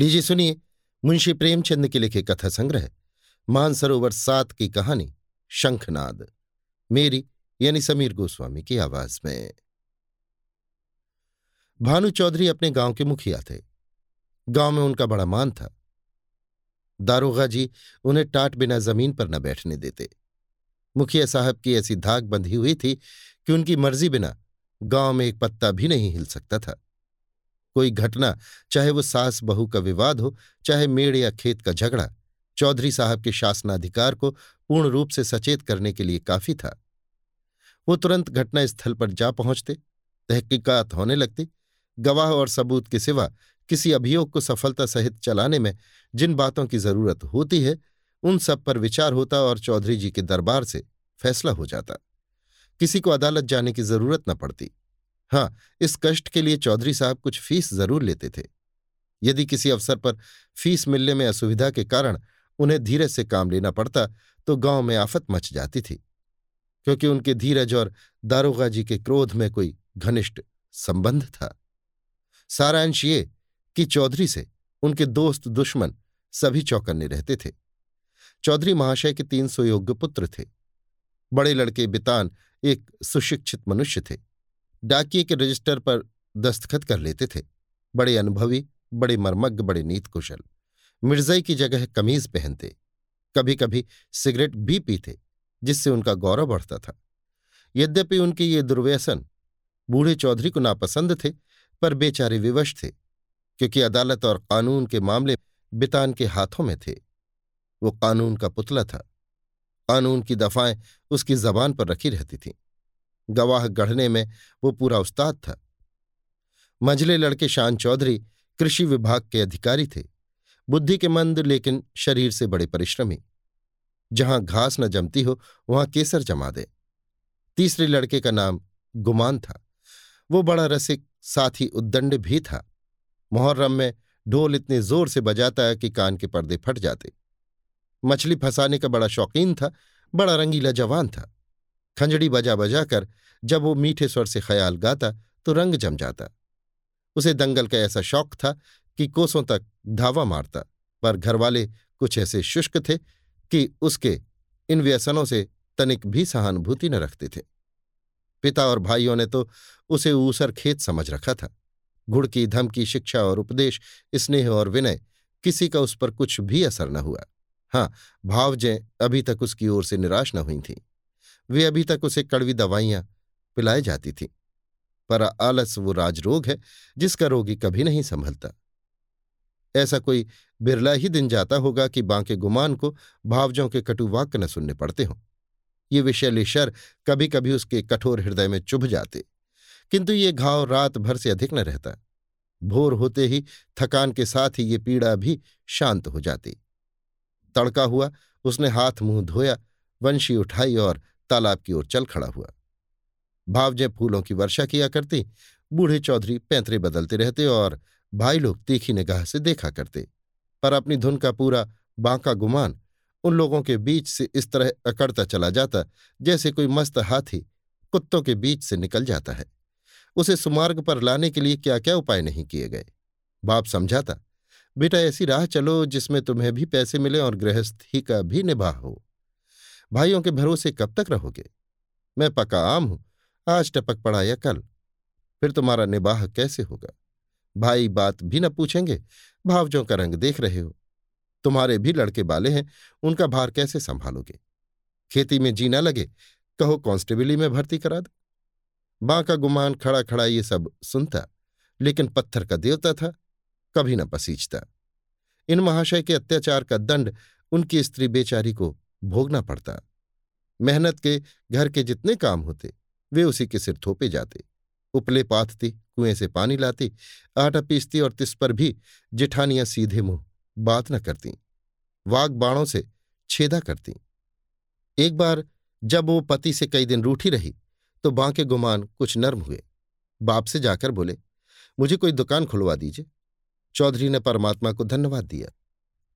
लीजिए सुनिए, मुंशी प्रेमचंद के लिखे कथा संग्रह, मानसरोवर सात की कहानी, शंखनाद। मेरी, यानी समीर गोस्वामी की आवाज़ में। भानु चौधरी अपने गाँव के मुखिया थे। गाँव में उनका बड़ा मान था। दारोगा जी उन्हें टाट बिना ज़मीन पर न बैठने देते। मुखिया साहब की ऐसी धाक बंधी हुई थी कि उनकी मर्ज़ी बिना गाँव में एक पत्ता भी नहीं हिल सकता था। कोई घटना, चाहे वो सास बहू का विवाद हो, चाहे मेड़ या खेत का झगड़ा, चौधरी साहब के शासनाधिकार को पूर्ण रूप से सचेत करने के लिए काफ़ी था। वो तुरंत घटनास्थल पर जा पहुँचते, तहकीकात होने लगती, गवाह और सबूत के सिवा किसी अभियोग को सफलता सहित चलाने में जिन बातों की ज़रूरत होती है, उन सब पर विचार होता और चौधरी जी के दरबार से फैसला हो जाता। किसी को अदालत जाने की ज़रूरत न पड़ती। हाँ इस कष्ट के लिए चौधरी साहब कुछ फ़ीस ज़रूर लेते थे। यदि किसी अवसर पर फ़ीस मिलने में असुविधा के कारण उन्हें धीरज से काम लेना पड़ता तो गाँव में आफत मच जाती थी। क्योंकि उनके धीरज और दारोगा जी के क्रोध में कोई घनिष्ठ संबंध था। सारांश ये कि चौधरी से उनके दोस्त दुश्मन सभी चौकन्ने रहते थे। चौधरी महाशय के तीन सौ योग्य पुत्र थे। बड़े लड़के बितान एक सुशिक्षित मनुष्य थे। डाकिए के रजिस्टर पर दस्तखत कर लेते थे। बड़े अनुभवी, बड़े मर्मज्ञ, बड़े नीत कुशल मिर्जई की जगह कमीज पहनते। कभी कभी सिगरेट भी पीते, जिससे उनका गौरव बढ़ता था। यद्यपि उनके ये दुर्व्यसन बूढ़े चौधरी को नापसंद थे, पर बेचारे विवश थे, क्योंकि अदालत और कानून के मामले बितान के हाथों में थे। वो कानून का पुतला था। कानून की दफाएँ उसकी जबान पर रखी रहती थीं। गवाह गढ़ने में वो पूरा उस्ताद था। मंझले लड़के शान चौधरी कृषि विभाग के अधिकारी थे। बुद्धि के मंद लेकिन शरीर से बड़े परिश्रमी। जहाँ घास न जमती हो, वहाँ केसर जमा दे। तीसरे लड़के का नाम गुमान था। वो बड़ा रसिक, साथ ही उद्दंड भी था। मुहर्रम में ढोल इतने ज़ोर से बजाता है कि कान के पर्दे फट जाते। मछली फंसाने का बड़ा शौकीन था, बड़ा रंगीला जवान था। खंजड़ी बजा बजा कर जब वो मीठे स्वर से ख्याल गाता तो रंग जम जाता। उसे दंगल का ऐसा शौक था कि कोसों तक धावा मारता, पर घरवाले कुछ ऐसे शुष्क थे कि उसके इन व्यसनों से तनिक भी सहानुभूति न रखते थे। पिता और भाइयों ने तो उसे ऊसर खेत समझ रखा था। घुड़की धमकी शिक्षा और उपदेश, स्नेह और विनय, किसी का उस पर कुछ भी असर न हुआ। हाँ भावजें अभी तक उसकी ओर से निराश न हुई थीं। वे अभी तक उसे कड़वी दवाइयाँ पिलाई जाती थीं। पर आलस वो राजरोग है, जिसका रोगी कभी नहीं संभलता। ऐसा कोई बिरला ही दिन जाता होगा कि बांके गुमान को भावजों के कटु वाक्य न सुनने पड़ते हों। ये विषय शर कभी कभी उसके कठोर हृदय में चुभ जाते। किंतु ये घाव रात भर से अधिक न रहता। भोर होते ही थकान के साथ ही ये पीड़ा भी शांत हो जाती। तड़का हुआ, उसने हाथ मुँह धोया, वंशी उठाई और तालाब की ओर चल खड़ा हुआ। भावजे फूलों की वर्षा किया करती, बूढ़े चौधरी पैंतरे बदलते रहते और भाई लोग तीखी निगाह से देखा करते। पर अपनी धुन का पूरा बांका गुमान उन लोगों के बीच से इस तरह अकड़ता चला जाता जैसे कोई मस्त हाथी कुत्तों के बीच से निकल जाता है। उसे सुमार्ग पर लाने के लिए क्या क्या उपाय नहीं किए गए? बाप समझाता, बेटा ऐसी राह चलो जिसमें तुम्हें भी पैसे मिले और गृहस्थी का भी निभाह हो। भाइयों के भरोसे कब तक रहोगे? मैं पका आम हूँ, आज टपक पड़ा या कल। फिर तुम्हारा निबाह कैसे होगा? भाई बात भी न पूछेंगे, भावजों का रंग देख रहे हो। तुम्हारे भी लड़के बाले हैं, उनका भार कैसे संभालोगे? खेती में जीना लगे, कहो कांस्टेबली में भर्ती करा दो। बांका गुमान खड़ा खड़ा ये सब सुनता, लेकिन पत्थर का देवता था, कभी न पसीजता। इन महाशय के अत्याचार का दंड उनकी स्त्री बेचारी को भोगना पड़ता। मेहनत के घर के जितने काम होते, वे उसी के सिर थोपे जाते। उपले पाथती कुएँ से पानी लाती, आटा पीसती और तिस पर भी जिठानियाँ सीधे मुँह बात न करती, वाग बाणों से छेदा करती। एक बार जब वो पति से कई दिन रूठी रही तो बांके गुमान कुछ नर्म हुए। बाप से जाकर बोले, मुझे कोई दुकान खुलवा दीजिए। चौधरी ने परमात्मा को धन्यवाद दिया।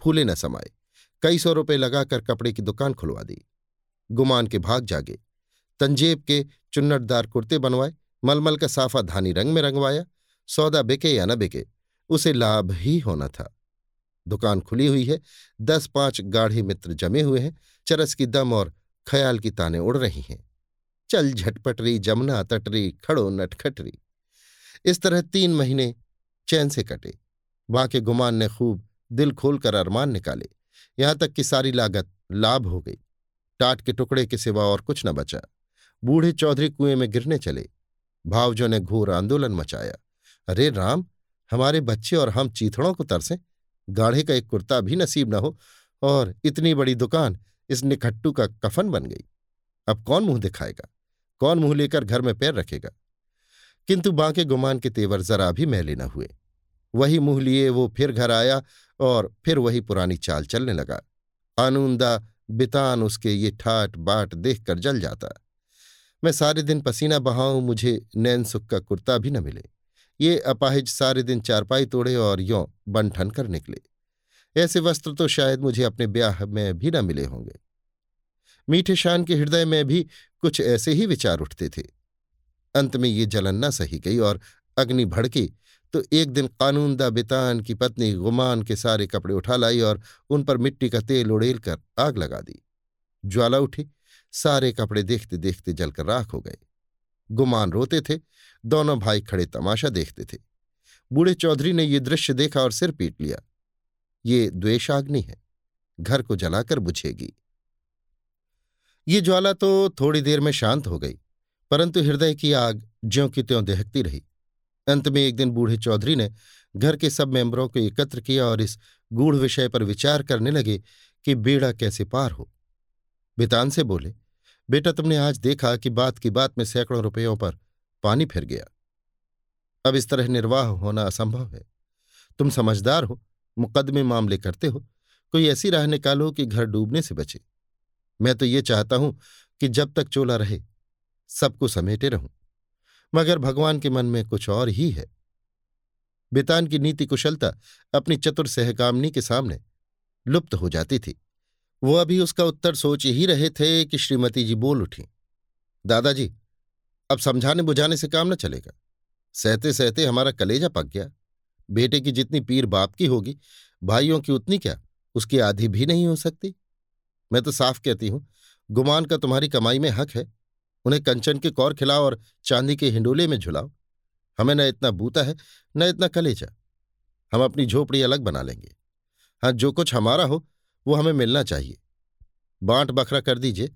फूले न समाये। कई सौ रुपये लगाकर कपड़े की दुकान खुलवा दी। गुमान के भाग जागे। तंजेब के चुन्नटदार कुर्ते बनवाए, मलमल का साफा धानी रंग में रंगवाया, सौदा बिके या न बिके, उसे लाभ ही होना था। दुकान खुली हुई है दस पाँच गाढ़े मित्र जमे हुए हैं, चरस की दम और ख्याल की ताने उड़ रही हैं। चल झटपटरी, जमुना तटरी, खड़ो नटखटरी। इस तरह तीन महीने चैन से कटे। वहाँ के गुमान ने खूब दिल खोलकर अरमान निकाले। यहाँ तक कि सारी लागत लाभ हो गई। टाट के टुकड़े के सिवा और कुछ न बचा। बूढ़े चौधरी कुएँ में गिरने चले। भावजों ने घोर आंदोलन मचाया। अरे राम, हमारे बच्चे और हम चीथड़ों को तरसें। गाढ़े का एक कुर्ता भी नसीब न हो और इतनी बड़ी दुकान इस निखट्टू का कफन बन गई। अब कौन मुँह दिखाएगा? कौन मुँह लेकर घर में पैर रखेगा? किंतु बांके गुमान के तेवर जरा भी मैले न हुए। वही मुँह लिए वो फिर घर आया और फिर वही पुरानी चाल चलने लगा। कानूनदा बितान उसके ये ठाट बाट देखकर जल जाता। मैं सारे दिन पसीना बहाऊं, मुझे नैन सुख का कुर्ता भी न मिले। ये अपाहिज सारे दिन चारपाई तोड़े और यों बनठन कर निकले। ऐसे वस्त्र तो शायद मुझे अपने ब्याह में भी न मिले होंगे। मीठे शान के हृदय में भी कुछ ऐसे ही विचार उठते थे। अंत में ये जलन न सही गई और अग्नि भड़की तो एक दिन कानूनदा बितान की पत्नी गुमान के सारे कपड़े उठा लाई और उन पर मिट्टी का तेल उड़ेल कर आग लगा दी। ज्वाला उठी, सारे कपड़े देखते देखते जलकर राख हो गए। गुमान रोते थे, दोनों भाई खड़े तमाशा देखते थे। बूढ़े चौधरी ने ये दृश्य देखा और सिर पीट लिया। ये द्वेषाग्नि है, घर को जलाकर बुझेगी। ये ज्वाला तो थोड़ी देर में शांत हो गई, परंतु हृदय की आग ज्यों की त्यों दहकती रही। अंत में एक दिन बूढ़े चौधरी ने घर के सब मेंबरों को एकत्र किया और इस गूढ़ विषय पर विचार करने लगे कि बेड़ा कैसे पार हो। बितान से बोले, बेटा, तुमने आज देखा कि बात की बात में सैकड़ों रुपयों पर पानी फिर गया। अब इस तरह निर्वाह होना असंभव है। तुम समझदार हो, मुकदमे मामले करते हो, कोई ऐसी राह निकालो कि घर डूबने से बचे। मैं तो ये चाहता हूँ कि जब तक चोला रहे, सबको समेटे रहूँ। मगर भगवान के मन में कुछ और ही है। बितान की नीति कुशलता अपनी चतुर सहकामनी के सामने लुप्त हो जाती थी। वो अभी उसका उत्तर सोच ही रहे थे कि श्रीमती जी बोल उठी, दादाजी, अब समझाने बुझाने से काम न चलेगा। सहते सहते हमारा कलेजा पक गया। बेटे की जितनी पीर बाप की होगी, भाइयों की उतनी क्या? उसकी आधी भी नहीं हो सकती। मैं तो साफ़ कहती हूँ, गुमान का तुम्हारी कमाई में हक है। उन्हें कंचन के कौर खिलाओ और चांदी के हिंडोले में झुलाओ। हमें न इतना बूता है, न इतना कलेजा। हम अपनी झोपड़ी अलग बना लेंगे। हाँ जो कुछ हमारा हो, वो हमें मिलना चाहिए। बांट बखरा कर दीजिए।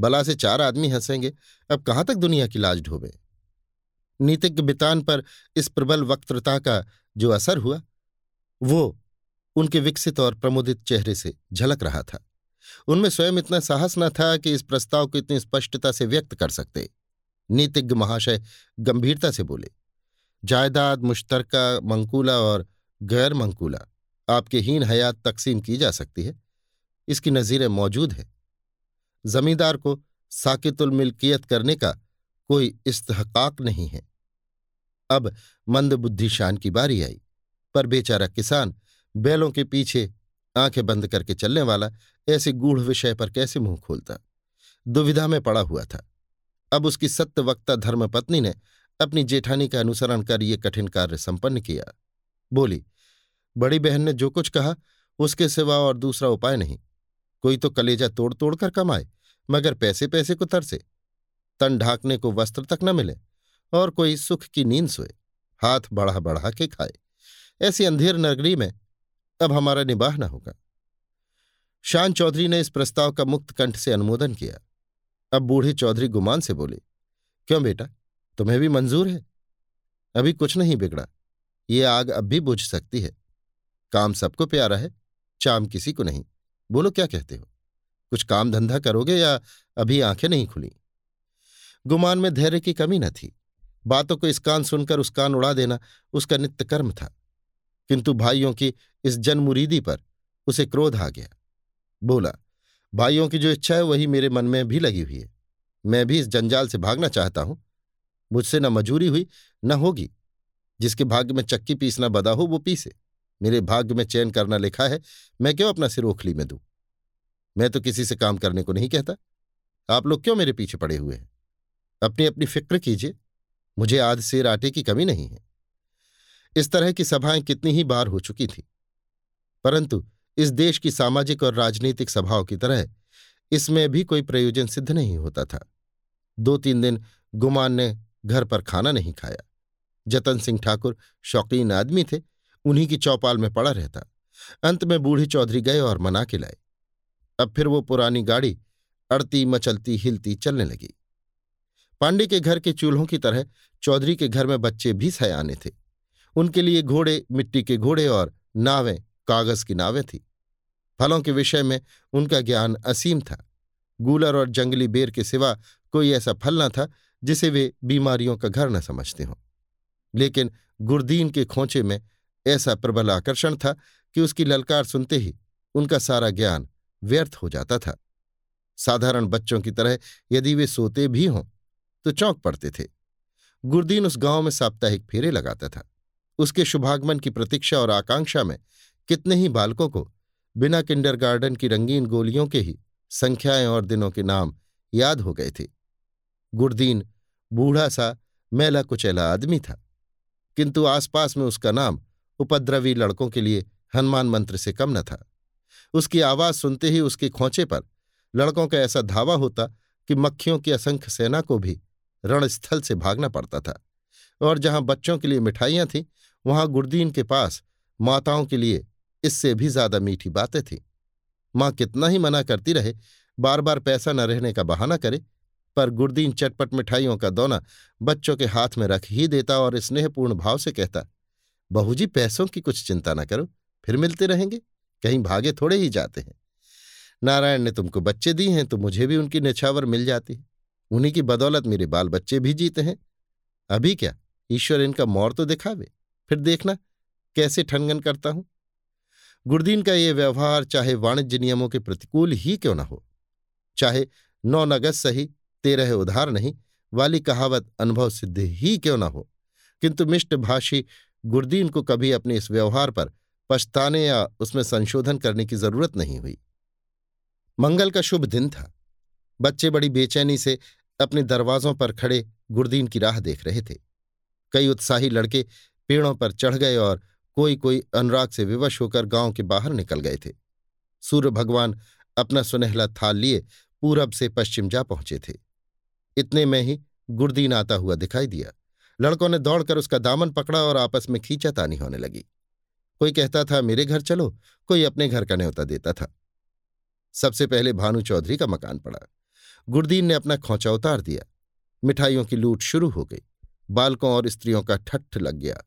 बला से चार आदमी हंसेंगे। अब कहाँ तक दुनिया की लाज ढोबे? नीतिज्ञ बितान पर इस प्रबल वक्तृता का जो असर हुआ, वो उनके विकसित और प्रमुदित चेहरे से झलक रहा था। उनमें स्वयं इतना साहस न था कि इस प्रस्ताव को इतनी स्पष्टता से व्यक्त कर सकते। नीतिज्ञ महाशय गंभीरता से बोले, जायदाद, मुश्तरका, मंकूला और गैर मंकूला आपके हीन हयात तकसीम की जा सकती है। इसकी नज़ीरें मौजूद है। जमींदार को साकितुल मिल्कियत करने का कोई इस्तहकाक नहीं है। अब मंद बुद्धि शान की बारी आई, पर बेचारा किसान बैलों के पीछे आँखें बंद करके चलने वाला ऐसे गूढ़ विषय पर कैसे मुँह खोलता? दुविधा में पड़ा हुआ था। अब उसकी सत्यवक्ता धर्मपत्नी ने अपनी जेठानी का अनुसरण कर ये कठिन कार्य संपन्न किया। बोली, बड़ी बहन ने जो कुछ कहा, उसके सिवा और दूसरा उपाय नहीं। कोई तो कलेजा तोड़ तोड़ कर कमाए, मगर पैसे पैसे को तरसे। तन ढाकने को वस्त्र तक न मिले, और कोई सुख की नींद सोए, हाथ बढ़ा बढ़ा के खाए। ऐसी अंधेर नगरी में अब हमारा निबाह न होगा। शान चौधरी ने इस प्रस्ताव का मुक्त कंठ से अनुमोदन किया। अब बूढ़े चौधरी गुमान से बोले, क्यों बेटा, तुम्हें भी मंजूर है? अभी कुछ नहीं बिगड़ा। ये आग अब भी बुझ सकती है। काम सबको प्यारा है, चाम किसी को नहीं। बोलो, क्या कहते हो? कुछ काम धंधा करोगे या अभी आँखें नहीं खुली? गुमान में धैर्य की कमी न थी। बातों को इस कान सुनकर उस कान उड़ा देना उसका नित्य कर्म था। किंतु भाइयों की इस जनमुरीदी पर उसे क्रोध आ गया। बोला, भाइयों की जो इच्छा है वही मेरे मन में भी लगी हुई है। मैं भी इस जंजाल से भागना चाहता हूँ। मुझसे न मजूरी हुई, न होगी। जिसके भाग्य में चक्की पीसना बदा हो, वो पीसे। मेरे भाग्य में चयन करना लिखा है, मैं क्यों अपना सिर ओखली में दूँ? मैं तो किसी से काम करने को नहीं कहता। आप लोग क्यों मेरे पीछे पड़े हुए हैं? अपनी अपनी फ़िक्र कीजिए। मुझे आध सेर आटे की कमी नहीं है। इस तरह की सभाएँ कितनी ही बार हो चुकी थी। परंतु इस देश की सामाजिक और राजनीतिक सभाओं की तरह इसमें भी कोई प्रयोजन सिद्ध नहीं होता था। दो तीन दिन गुमान ने घर पर खाना नहीं खाया। जतन सिंह ठाकुर शौकीन आदमी थे, उन्हीं की चौपाल में पड़ा रहता। अंत में बूढ़ी चौधरी गए और मना के लाए। अब फिर वो पुरानी गाड़ी अड़ती मचलती हिलती चलने लगी। पांडे के घर के चूल्हों की तरह चौधरी के घर में बच्चे भी सयाने थे। उनके लिए घोड़े मिट्टी के घोड़े और नावें कागज़ की नावें थी। फलों के विषय में उनका ज्ञान असीम था। गूलर और जंगली बेर के सिवा कोई ऐसा फल न था जिसे वे बीमारियों का घर न समझते हों। लेकिन गुरदीन के खोचे में ऐसा प्रबल आकर्षण था कि उसकी ललकार सुनते ही उनका सारा ज्ञान व्यर्थ हो जाता था। साधारण बच्चों की तरह यदि वे सोते भी हों तो चौंक पड़ते थे। गुरदीन उस गाँव में साप्ताहिक फेरे लगाता था। उसके शुभागमन की प्रतीक्षा और आकांक्षा में कितने ही बालकों को बिना किंडरगार्डन की रंगीन गोलियों के ही संख्याएँ और दिनों के नाम याद हो गए थे। गुरदीन बूढ़ा सा, मैला कुचैला आदमी था। किंतु आसपास में उसका नाम उपद्रवी लड़कों के लिए हनुमान मंत्र से कम न था। उसकी आवाज़ सुनते ही उसके खोचे पर लड़कों का ऐसा धावा होता कि मक्खियों की असंख्य सेना को भी रणस्थल से भागना पड़ता था। और जहाँ बच्चों के लिए मिठाइयाँ थीं, वहाँ गुरदीन के पास माताओं के लिए इससे भी ज़्यादा मीठी बातें थीं। माँ कितना ही मना करती रहे बार बार पैसा न रहने का बहाना करे, पर गुरदीन चटपट मिठाइयों का दोना बच्चों के हाथ में रख ही देता और स्नेहपूर्ण भाव से कहता बहू जी पैसों की कुछ चिंता न करो, फिर मिलते रहेंगे, कहीं भागे थोड़े ही जाते हैं। नारायण ने तुमको बच्चे दिए हैं तो मुझे भी उनकी निछावर मिल जाती है। उन्हीं की बदौलत मेरे बाल बच्चे भी जीते हैं। अभी क्या ईश्वर इनका मौर तो दिखावे, फिर देखना कैसे ठनगन करता हूँ। गुरदीन का ये व्यवहार चाहे वाणिज्य नियमों के प्रतिकूल ही क्यों न हो। चाहे नौ नगज सही, तेरह उधार नहीं, वाली कहावत अनुभव सिद्ध ही क्यों न हो। किंतु मिष्टभाषी गुरदीन को कभी अपने इस व्यवहार पर पछताने या उसमें संशोधन करने की ज़रूरत नहीं हुई। मंगल का शुभ दिन था। बच्चे बड़ी बेचैनी से अपने दरवाजों पर खड़े गुरदीन की राह देख रहे थे। कई उत्साही लड़के पेड़ों पर चढ़ गए और कोई कोई अनुराग से विवश होकर गाँव के बाहर निकल गए थे। सूर्य भगवान अपना सुनहला थाल लिए पूरब से पश्चिम जा पहुँचे थे। इतने में ही गुरदीन आता हुआ दिखाई दिया। लड़कों ने दौड़कर उसका दामन पकड़ा और आपस में खींचातानी होने लगी। कोई कहता था, मेरे घर चलो। कोई अपने घर का न्योता देता था। सबसे पहले भानु चौधरी का मकान पड़ा। गुरदीन ने अपना खोचा उतार दिया। मिठाइयों की लूट शुरू हो गई। बालकों और स्त्रियों का ठट्ठ लग गया।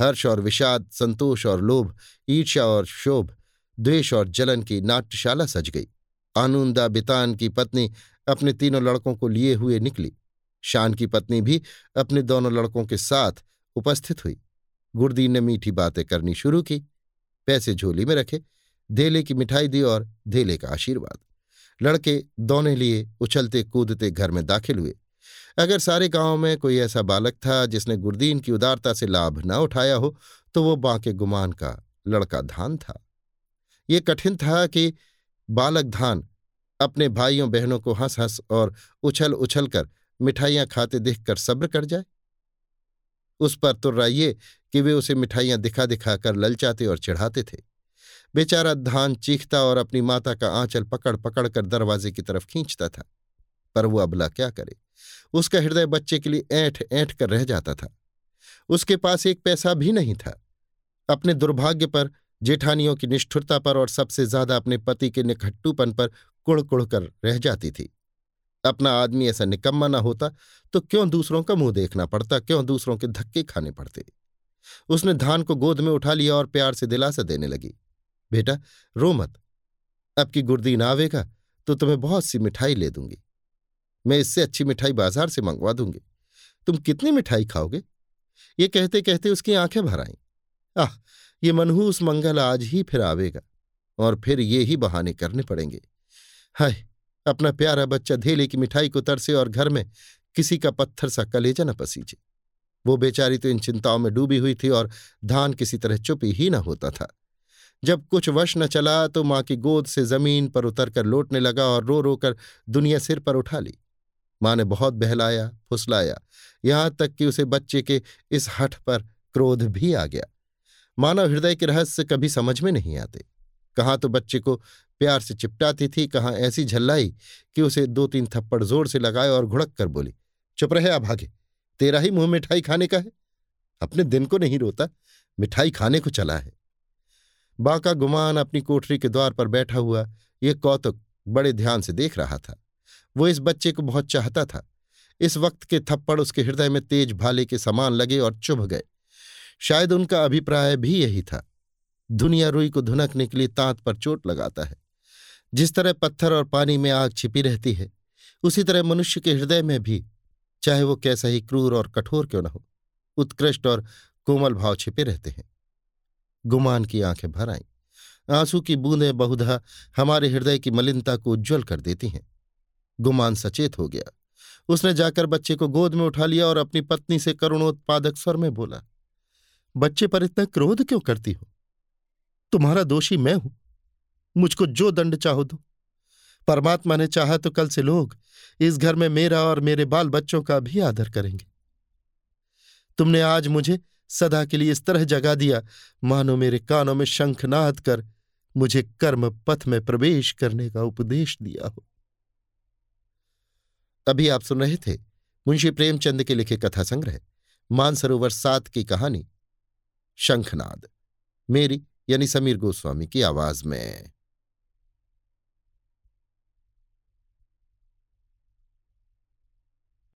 हर्ष और विषाद, संतोष और लोभ, ईर्ष्या और शोभ, द्वेष और जलन की नाट्यशाला सज गई। आनंदा बितान की पत्नी अपने तीनों लड़कों को लिए हुए निकली। शान की पत्नी भी अपने दोनों लड़कों के साथ उपस्थित हुई। गुरदीन ने मीठी बातें करनी शुरू की। पैसे झोली में रखे धेले की मिठाई दी और धेले का आशीर्वाद। लड़के दोनों लिए उछलते कूदते घर में दाखिल हुए। अगर सारे गाँव में कोई ऐसा बालक था जिसने गुरदीन की उदारता से लाभ न उठाया हो तो वो बांके गुमान का लड़का धान था। ये कठिन था कि बालक धान अपने भाइयों, बहनों को हंस हंस और उछल उछल कर मिठाइयाँ खाते देखकर सब्र कर जाए। उस पर तुर्राइये कि वे उसे मिठाइयाँ दिखा दिखा कर ललचाते और चिढ़ाते थे। बेचारा धान चीखता और अपनी माता का आंचल पकड़ पकड़ कर दरवाजे की तरफ़ खींचता था। पर वो अबला क्या करे? उसका हृदय बच्चे के लिए ऐंठ ऐंठ कर रह जाता था। उसके पास एक पैसा भी नहीं था। अपने दुर्भाग्य पर, जेठानियों की निष्ठुरता पर और सबसे ज़्यादा अपने पति के निखट्टूपन पर कुड़ कुड़ कर रह जाती थी। अपना आदमी ऐसा निकम्मा ना होता तो क्यों दूसरों का मुँह देखना पड़ता, क्यों दूसरों के धक्के खाने पड़ते? उसने धान को गोद में उठा लिया और प्यार से दिलासा देने लगी। बेटा, रो मत। अब की गुर्दीन आवेगा तो तुम्हें बहुत सी मिठाई ले दूँगी। मैं इससे अच्छी मिठाई बाज़ार से मंगवा दूँगी। तुम कितनी मिठाई खाओगे? ये कहते कहते उसकी आँखें भर आईं। आह, ये मनहूस मंगल आज ही फिर आवेगा और फिर ये ही बहाने करने पड़ेंगे। हाय, अपना प्यारा बच्चा धेले की मिठाई को तरसे और घर में किसी का पत्थर सा कलेजा न पसीजे। वो बेचारी तो इन चिंताओं में डूबी हुई थी और धान किसी तरह चुप ही न होता था। जब कुछ वश न चला तो माँ की गोद से ज़मीन पर उतरकर लौटने लगा और रो रो कर दुनिया सिर पर उठा ली। माँ ने बहुत बहलाया, फुसलाया, यहाँ तक कि उसे बच्चे के इस हठ पर क्रोध भी आ गया। मानव हृदय के रहस्य कभी समझ में नहीं आते। कहाँ तो बच्चे को प्यार से चिपटाती थी, कहाँ ऐसी झल्लाई कि उसे दो तीन थप्पड़ ज़ोर से लगाए और घुड़क कर बोली, चुप रहे अभागे तेरा ही मुँह मिठाई खाने का है? अपने दिन को नहीं रोता, मिठाई खाने को चला है। बाका गुमान अपनी कोठरी के द्वार पर बैठा हुआ, ये कौतुक बड़े ध्यान से देख रहा था। वो इस बच्चे को बहुत चाहता था। इस वक्त के थप्पड़ उसके हृदय में तेज भाले के समान लगे और चुभ गए। शायद उनका अभिप्राय भी यही था। दुनिया रुई को धुनकने के लिए तांत पर चोट लगाता है। जिस तरह पत्थर और पानी में आग छिपी रहती है, उसी तरह मनुष्य के हृदय में भी, चाहे वो कैसा ही क्रूर और कठोर क्यों न हो, उत्कृष्ट और कोमल भाव छिपे रहते हैं। गुमान की आँखें भर आईं। आँसू की बूंदें बहुधा हमारे हृदय की मलिनता को उज्ज्वल कर देती हैं। गुमान सचेत हो गया। उसने जाकर बच्चे को गोद में उठा लिया और अपनी पत्नी से करुणोत्पादक स्वर में बोला, बच्चे पर इतना क्रोध क्यों करती हो? तुम्हारा दोषी मैं हूँ। मुझको जो दंड चाहो दो। परमात्मा ने चाहा तो कल से लोग इस घर में मेरा और मेरे बाल बच्चों का भी आदर करेंगे। तुमने आज मुझे सदा के लिए इस तरह जगा दिया, मानो मेरे कानों में शंखनाद कर मुझे कर्म पथ में प्रवेश करने का उपदेश दिया हो। अभी आप सुन रहे थे मुंशी प्रेमचंद के लिखे कथा संग्रह, मानसरोवर सात की कहानी, शंखनाद, मेरी यानी समीर गोस्वामी की आवाज़ में।